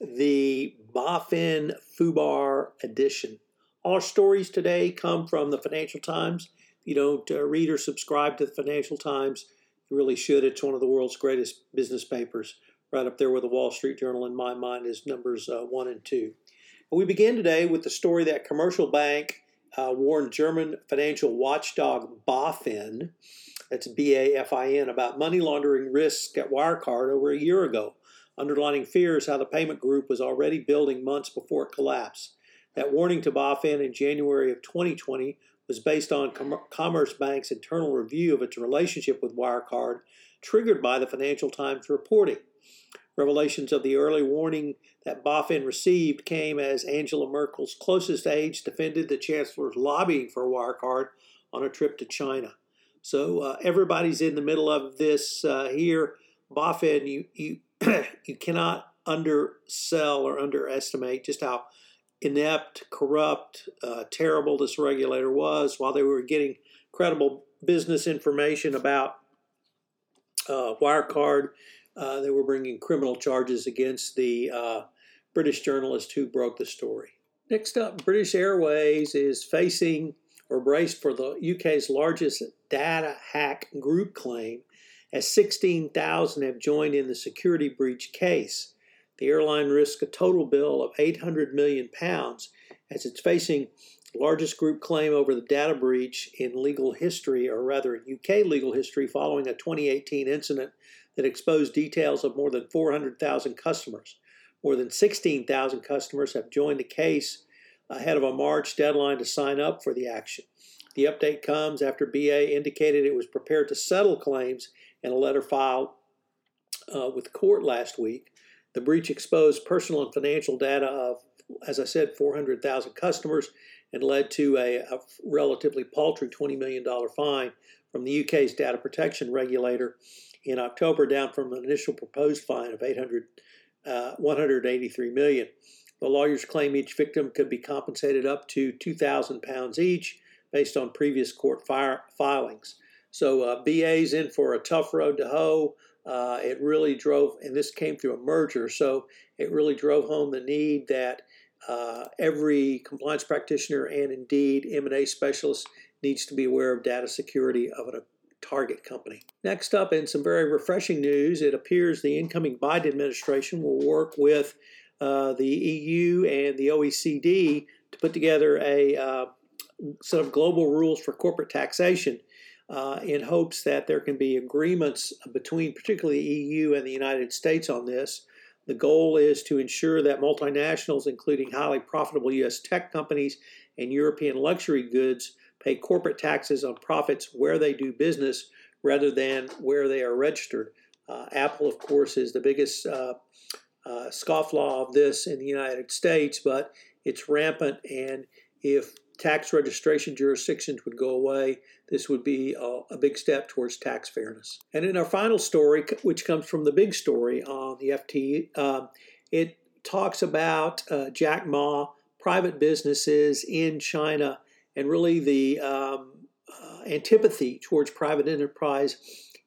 the BaFin FUBAR edition. Our stories today come from the Financial Times. If you don't uh, read or subscribe to the Financial Times, you really should. It's one of the world's greatest business papers, right up there with the Wall Street Journal, in my mind, is numbers uh, one and two. we begin today with the story that commercial bank uh, warned German financial watchdog BaFin, that's B A F I N, about money laundering risks at Wirecard over a year ago underlining fears how the payment group was already building months before it collapsed. That warning to BaFin in January of 2020 was based on Com- Commerzbank's internal review of its relationship with Wirecard, triggered by the Financial Times reporting. Revelations of the early warning that BaFin received came as Angela Merkel's closest aides defended the chancellor's lobbying for Wirecard on a trip to China. So uh, everybody's in the middle of this uh, here. BaFin, you, you you cannot undersell or underestimate just how inept, corrupt, uh, terrible this regulator was while they were getting credible business information about uh, Wirecard. Uh, they were bringing criminal charges against the uh, British journalist who broke the story. Next up, British Airways is facing or braced for the UK's largest data hack group claim as 16,000 have joined in the security breach case. The airline risks a total bill of 800 million pounds as it's facing the largest group claim over the data breach in legal history, or rather UK legal history, following a 2018 incident that exposed details of more than 400,000 customers. More than 16,000 customers have joined the case ahead of a March deadline to sign up for the action. The update comes after BA indicated it was prepared to settle claims in a letter filed uh, with court last week. The breach exposed personal and financial data of, as I said, 400,000 customers and led to a, a, relatively paltry $20 million fine from the UK's data protection regulator in October, down from an initial proposed fine of 800, uh, 183 million. The lawyers claim each victim could be compensated up to 2,000 pounds each based on previous court fire, filings. So uh, BA's in for a tough road to hoe. Uh, it really drove, and this came through a merger, so it really drove home the need that uh, every compliance practitioner and indeed M&A specialist needs to be aware of data security of a target company. Next up, in some very refreshing news, it appears the incoming Biden administration will work with uh, the EU and the OECD to put together a uh, set of global rules for corporate taxation uh, in hopes that there can be agreements between particularly the EU and the United States on this. The goal is to ensure that multinationals, including highly profitable U.S. tech companies and European luxury goods, pay corporate taxes on profits where they do business rather than where they are registered. Uh, Apple, of course, is the biggest uh, uh, scofflaw of this in the United States, but it's rampant. And if tax registration jurisdictions would go away, this would be a, a, big step towards tax fairness. And in our final story, which comes from the big story on the FT, uh, um, it talks about uh, Jack Ma, private businesses in China, and really the um, uh, antipathy towards private enterprise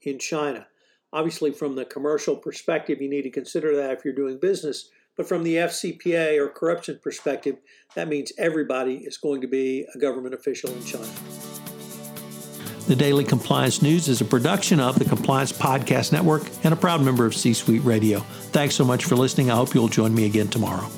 in China. Obviously, from the commercial perspective, you need to consider that if you're doing business. But from the FCPA or corruption perspective, that means everybody is going to be a government official in China. The Daily Compliance News is a production of the Compliance Podcast Network and a proud member of C Suite Radio. Thanks so much for listening. I hope you'll join me again tomorrow.